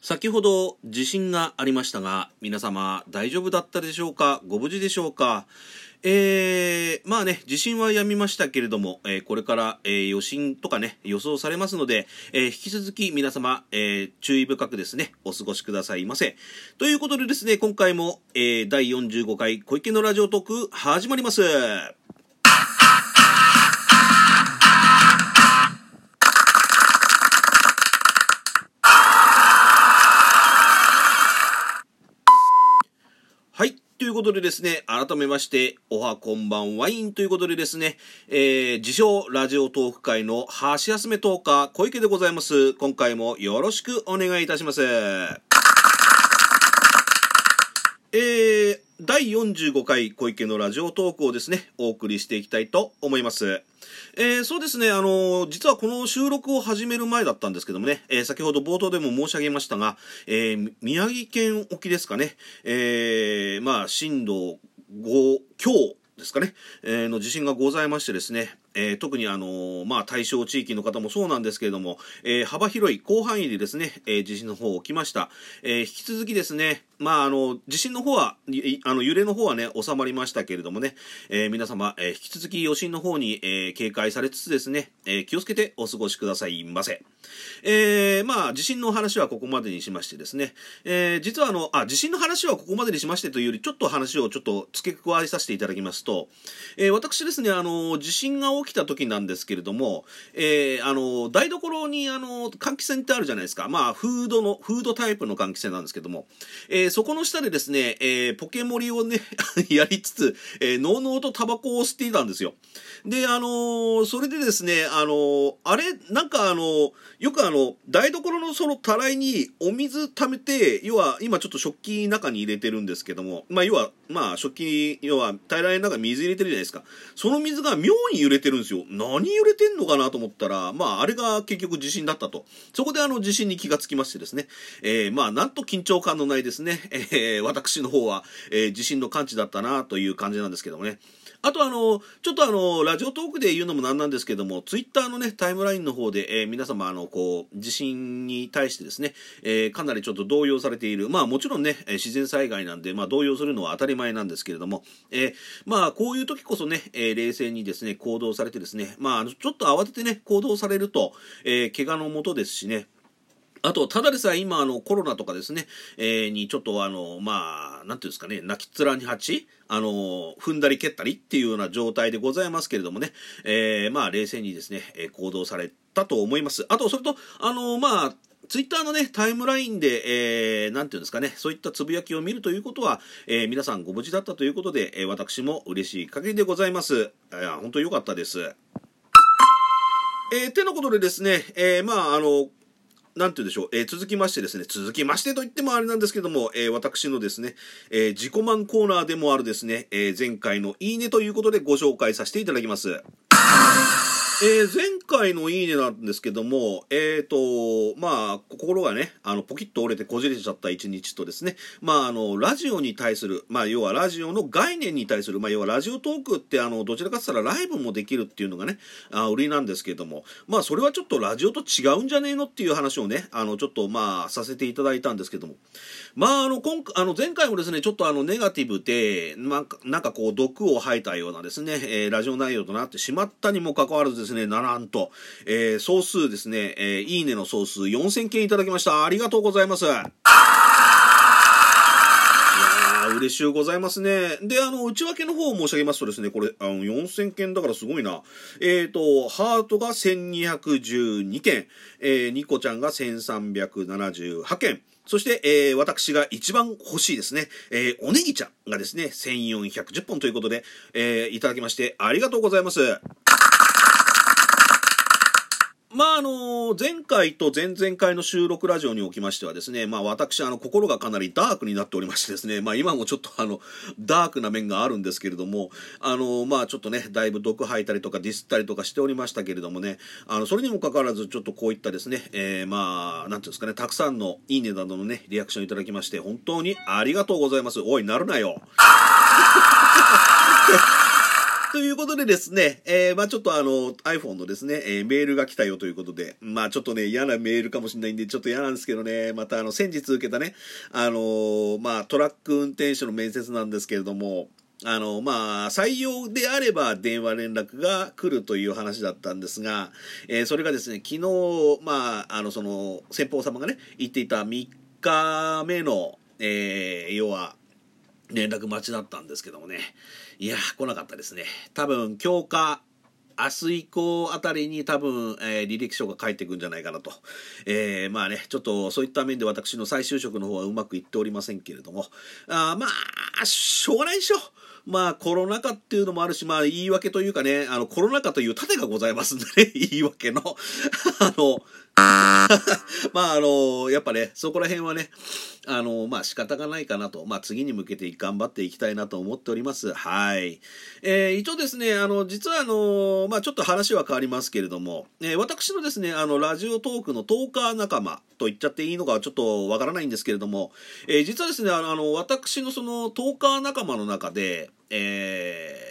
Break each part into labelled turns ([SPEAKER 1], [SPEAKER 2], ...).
[SPEAKER 1] 先ほど地震がありましたが皆様大丈夫だったでしょうか？ご無事でしょうか？えー、まあね、地震は止みましたけれども、えー、これから、えー、余震とかね、予想されますので、え、引き続き皆様、えー、注意深くですね、お過ごしくださいませ。ということでですね、今回も、え、第45回小池のラジオトーク始まります。いうことでですね、改めまして、おはこんばんワインということでですね、えー、自称ラジオトーク界の箸休めトーカー小池でございます。今回もよろしくお願いいたします。えー、第45回小池のラジオトークをですね、お送りしていきたいと思います。えー、そうですね、あのー、実はこの収録を始める前だったんですけどもね、えー、先ほど冒頭でも申し上げましたが、え宮城県沖ですかね、えまあ、震度5強ですかね、え、の地震がございましてですね、えー、特にあのー、まあ、対象地域の方もそうなんですけれども、えー、幅広い広範囲でですね、え地震の方起きました。え引き続きですね、まあ、あの、地震の方は、あの、揺れの方はね、収まりましたけれどもね、え皆様、え引き続き余震の方に、え警戒されつつですね、え気をつけてお過ごしくださいませ。えまあ、地震の話はここまでにしましてですね、え実はあの、あ、地震の話はここまでにしましてというより、ちょっと話をちょっと付け加えさせていただきますと、え私ですね、あの、地震が起きた時なんですけれども、えー、あの、台所にあの、換気扇ってあるじゃないですか。まあ、フードの、フードタイプの換気扇なんですけども、えー、そこの下でですね、えー、ポケモリをね、やりつつ、えー、のうのうとタバコを吸っていたんですよ。で、あのそれでですね、あのあれ、なんかあのよくあの、台所のそのたらいにお水溜めて、要は今ちょっと食器中に入れてるんですけども、まあ要は、まあ食器、要は平らの中に水入れてるじゃないですか。その水が妙に揺れてるんですよ。何揺れてんのかなと思ったら、まあ、あれが結局地震だったと。そこであの地震に気がつきましてですね、えー、まあ、なんと緊張感のないですね、えー、私の方は、えー、地震の感知だったなという感じなんですけどもね。あとあの、ちょっとあの、ラジオトークで言うのもなんなんですけども、ツイッターのね、タイムラインの方で、えー、皆様あの、こう、地震に対してですね、えー、かなりちょっと動揺されている。まあもちろんね、自然災害なんで、まあ動揺するのは当たり前なんですけれども、えー、まあこういう時こそね、え冷静にですね、行動されてですね、まあちょっと慌ててね、行動されると、え怪我のもとですしね、あと、ただでさえ今、あの、コロナとかですね、えー、にちょっとあの、まあ、なんていうんですかね、泣きっ面に蜂あの、踏んだり蹴ったりっていうような状態でございますけれどもね、えー、まあ、冷静にですね、え行動されたと思います。あと、それと、あの、まあ、ツイッターのね、タイムラインで、えー、なんていうんですかね、そういったつぶやきを見るということは、えー、皆さんご無事だったということで、えー、私も嬉しい限りでございます。いや、本当良かったです。えー、てのことでですね、えー、まあ、あの、なんて言うんでしょう、えー、続きましてですね、続きましてと言ってもあれなんですけども、えー、私のですね、えー、自己満コーナーでもあるですね、え前回のいいねということでご紹介させていただきます。えー、前回のいいねなんですけども、えっ、ー、と、まあ、心がね、あの、ポキッと折れてこじれちゃった一日とですね、まあ、あの、ラジオに対する、まあ、要はラジオの概念に対する、まあ、要はラジオトークって、あの、どちらかって言ったらライブもできるっていうのがね、あ売りなんですけども、まあ、それはちょっとラジオと違うんじゃねえのっていう話をね、あの、ちょっと、まあ、させていただいたんですけども、まあ、あの、今あの前回もですね、ちょっとあの、ネガティブで、なんか、なんかこう、毒を吐いたようなですね、えー、ラジオ内容となってしまったにもかかわらずです、ですねならんと、えー、総数ですね、えー、いいねの総数4000件いただきました。ありがとうございます。嬉しゅうございますね。で、あの、内訳の方を申し上げますとですね、これ、あの、4000件だからすごいな。えっ、ー、と、ハートが1212件、えー、ニコちゃんが1378件、そして、えー、私が一番欲しいですね、えー、おねぎちゃんがですね、1410本ということで、えー、いただきましてありがとうございます。まあ、あの、前回と前々回の収録ラジオにおきましてはですね、まあ、私、あの、心がかなりダークになっておりましてですね、まあ、今もちょっとあの、ダークな面があるんですけれども、あの、まあ、ちょっとね、だいぶ毒吐いたりとかディスったりとかしておりましたけれどもね、あの、それにもかかわらず、ちょっとこういったですね、えー、まあ、なんていうんですかね、たくさんのいいねなどのね、リアクションいただきまして、本当にありがとうございます。おい、なるなよ。ということでですね、えー、まあちょっとあの iPhone のですね、えー、メールが来たよということで、まあちょっとね、嫌なメールかもしれないんで、ちょっと嫌なんですけどね、またあの先日受けたね、あのー、まあトラック運転手の面接なんですけれども、あの、まあ、採用であれば電話連絡が来るという話だったんですが、えー、それがですね、昨日、まあ、あの、その、先方様がね、言っていた3日目の、えー、要は、連絡待ちだったんですけどもね。いや、来なかったですね。多分、今日か、明日以降あたりに多分、えー、履歴書が返ってくんじゃないかなと。えー、まあね、ちょっとそういった面で私の再就職の方はうまくいっておりませんけれども、あまあ、しょうがないでしょ。まあコロナ禍っていうのもあるし、まあ言い訳というかね、あのコロナ禍という盾がございますんでね、言い訳の。あの、まああの、やっぱね、そこら辺はね、あの、まあ仕方がないかなと、まあ次に向けて頑張っていきたいなと思っております。はい。えー、一応ですね、あの、実はあの、まあちょっと話は変わりますけれども、えー、私のですね、あの、ラジオトークのトーカー仲間と言っちゃっていいのかちょっとわからないんですけれども、えー、実はですね、あの、私のそのトーカー仲間の中で、えー、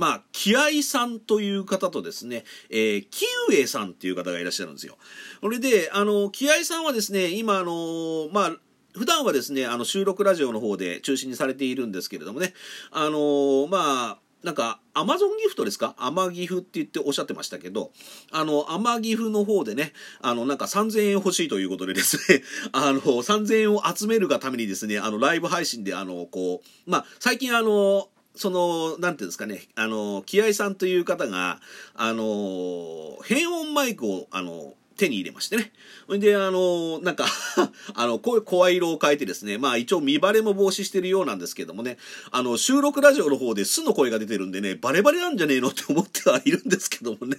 [SPEAKER 1] まあ、気合さんという方とですね、えー、キウエさんっていう方がいらっしゃるんですよ。それで、あの、気合さんはですね、今、あの、まあ、普段はですね、あの、収録ラジオの方で中心にされているんですけれどもね、あの、まあ、なんか、アマゾンギフトですか？アマギフって言っておっしゃってましたけど、あの、アマギフの方でね、あの、なんか3000円欲しいということでですね、あの、3000円を集めるがためにですね、あの、ライブ配信で、あの、こう、まあ、最近あの、その、なんていうんですかね、あの、気合さんという方が、あの、変音マイクを、あの、手に入れましてね。ほんで、あの、なんか あの、こういう声色を変えてですね、まあ一応見バレも防止してるようなんですけどもね、あの、収録ラジオの方で素の声が出てるんでね、バレバレなんじゃねえのって思ってはいるんですけどもね。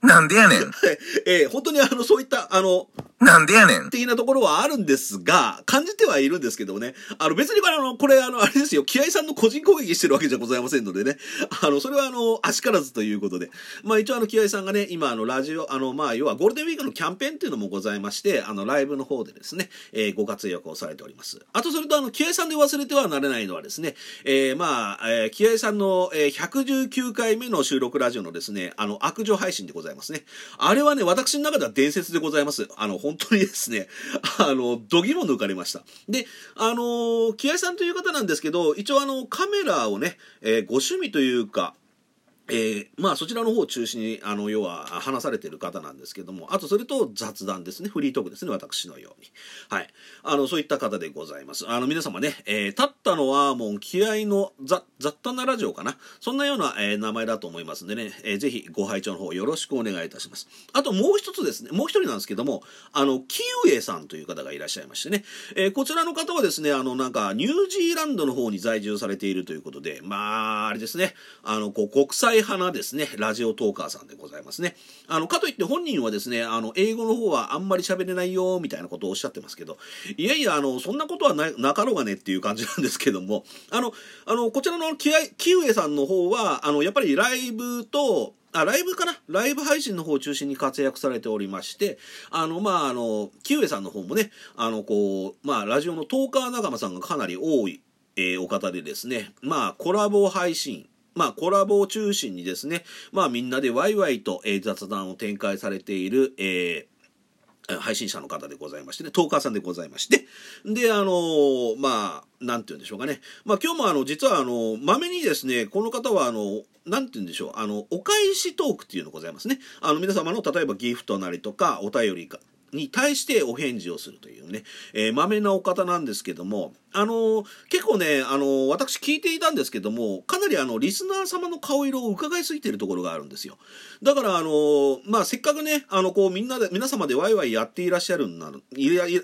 [SPEAKER 2] なんでやねん。
[SPEAKER 1] えー、本当にあの、そういった、あの、
[SPEAKER 2] なんでやねん。
[SPEAKER 1] 的なところはあるんですが、感じてはいるんですけどもね。あの別にこれあの、これあの、あれですよ、気合さんの個人攻撃してるわけじゃございませんのでね。あの、それはあの、あしからずということで。まあ一応あの、気合さんがね、今あの、ラジオ、あの、まあ要はゴールデンウィークのキャンペーンっていうのもございまして、あの、ライブの方でですね、えー、ご活躍をされております。あとそれとあの、気合さんで忘れてはなれないのはですね、えー、まあ、えー、気合さんの、えー、119回目の収録ラジオのですね、あの、悪女配信でございますね。あれはね、私の中では伝説でございます。あの、本当にですね、あの、度肝抜かれました。で、あの、木合さんという方なんですけど、一応あの、カメラをね、えー、ご趣味というか、えー、まあそちらの方を中心にあの要は話されてる方なんですけどもあとそれと雑談ですね。フリートークですね。私のように。はい。あのそういった方でございます。あの皆様ね、えー、立ったのはもう気合の雑多なラジオかな。そんなような、えー、名前だと思いますんでね、えー、ぜひご拝聴の方よろしくお願いいたします。あともう一つですね。もう一人なんですけどもあのキウエさんという方がいらっしゃいましてね、えー、こちらの方はですねあのなんかニュージーランドの方に在住されているということでまああれですね。あのこう国際派なですね、ラジオトーカーさんでございますね。あの、かといって本人はですね、あの、英語の方はあんまり喋れないよ、みたいなことをおっしゃってますけど、いやいや、あの、そんなことはなかろうがねっていう感じなんですけども、あの、あの、こちらのキキウエさんの方は、あの、やっぱりライブと、あ、ライブかな？ライブ配信の方を中心に活躍されておりまして、あの、まあ、あの、キウエさんの方もね、あの、こう、まあ、ラジオのトーカー仲間さんがかなり多い、えー、お方でですね、まあ、コラボ配信、まあ、コラボを中心にですね、まあ、みんなでワイワイと、えー、雑談を展開されている、えー、配信者の方でございましてね、トーカーさんでございまして、で、あのー、まあ、なんて言うんでしょうかね。まあ、今日もあの、実はあの、まめにですね、この方はあの、なんて言うんでしょう、あの、お返しトークっていうのございますね。あの、皆様の、例えばギフトなりとか、お便り、に対してお返事をするというね、えー、豆なお方なんですけども、あのー、結構ね、あのー、私聞いていたんですけども、かなりあの、リスナー様の顔色を伺いすぎてるところがあるんですよ。だから、あのまあ、せっかくね、あの、こう、みんなで、皆様でワイワイやっていらっしゃるんなる、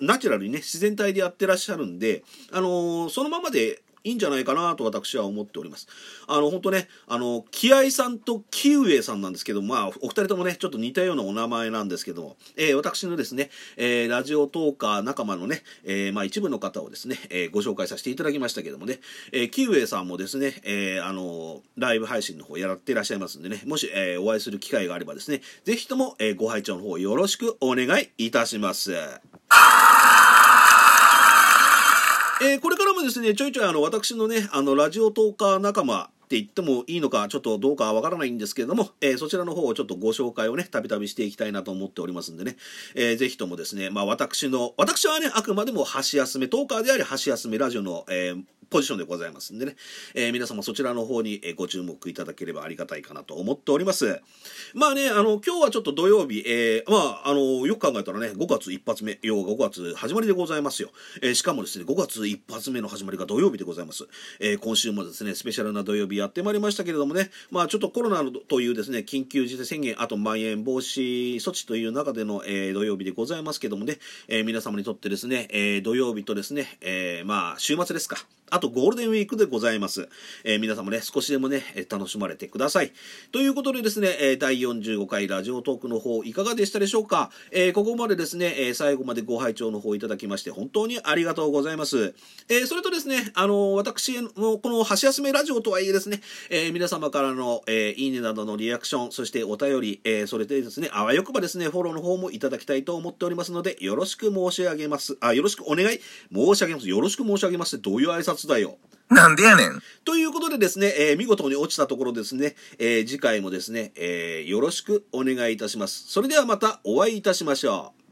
[SPEAKER 1] ナチュラルにね、自然体でやってらっしゃるんで、あのそのままでいいんじゃないかなと私は思っております。あの、本当ね、あの、気合さんとキウエさんなんですけど、まあ、お二人ともね、ちょっと似たようなお名前なんですけども、えー、私のですね、えー、ラジオトーカー仲間のね、えー、まあ、一部の方をですね、えご紹介させていただきましたけどもね、えキウエさんもですね、えあの、ライブ配信の方やっていらっしゃいますんでね、もし、えお会いする機会があればですね、ぜひとも、えご拝聴の方よろしくお願いいたします。えー、これからもですね、ちょいちょいあの、私のね、あの、ラジオトーカー仲間って言ってもいいのかちょっとどうかわからないんですけれども、えー、そちらの方をちょっとご紹介をねたびたびしていきたいなと思っておりますんでね、えー、ぜひともですねまあ私の私はねあくまでも箸休めトーカーであり箸休めラジオの、えー、ポジションでございますんでね、えー、皆様そちらの方にご注目いただければありがたいかなと思っております。まあね、あの、今日はちょっと土曜日、えー、まあ、あの、よく考えたらね、5月一発目、要は5月始まりでございますよ。えー、しかもですね、5月一発目の始まりが土曜日でございます。えー、今週もですね、スペシャルな土曜日やってまいりましたけれどもね、まあ、ちょっとコロナというですね、緊急事態宣言、あと、まん延防止措置という中での、えー、土曜日でございますけどもね、えー、皆様にとってですね、えー、土曜日とですね、えー、まあ、週末ですか。あとゴールデンウィークでございます。えー、皆様ね、少しでもね、楽しまれてください。ということでですね、え第45回ラジオトークの方いかがでしたでしょうか、えー、ここまでですね、え最後までご拝聴の方いただきまして本当にありがとうございます。えー、それとですね、あの私のこの箸休めラジオとはいえですね、え皆様からの、えいいねなどのリアクション、そしてお便り、えそれでですね、あわよくばですね、フォローの方もいただきたいと思っておりますので、よろしく申し上げます。あ、よろしくお願い申し上げます。よろしく申し上げますってどういう挨拶だよ。
[SPEAKER 2] なんでやねん。
[SPEAKER 1] ということでですね、えー、見事に落ちたところですね、えー、次回もですね、えー、よろしくお願いいたします。それではまたお会いいたしましょう。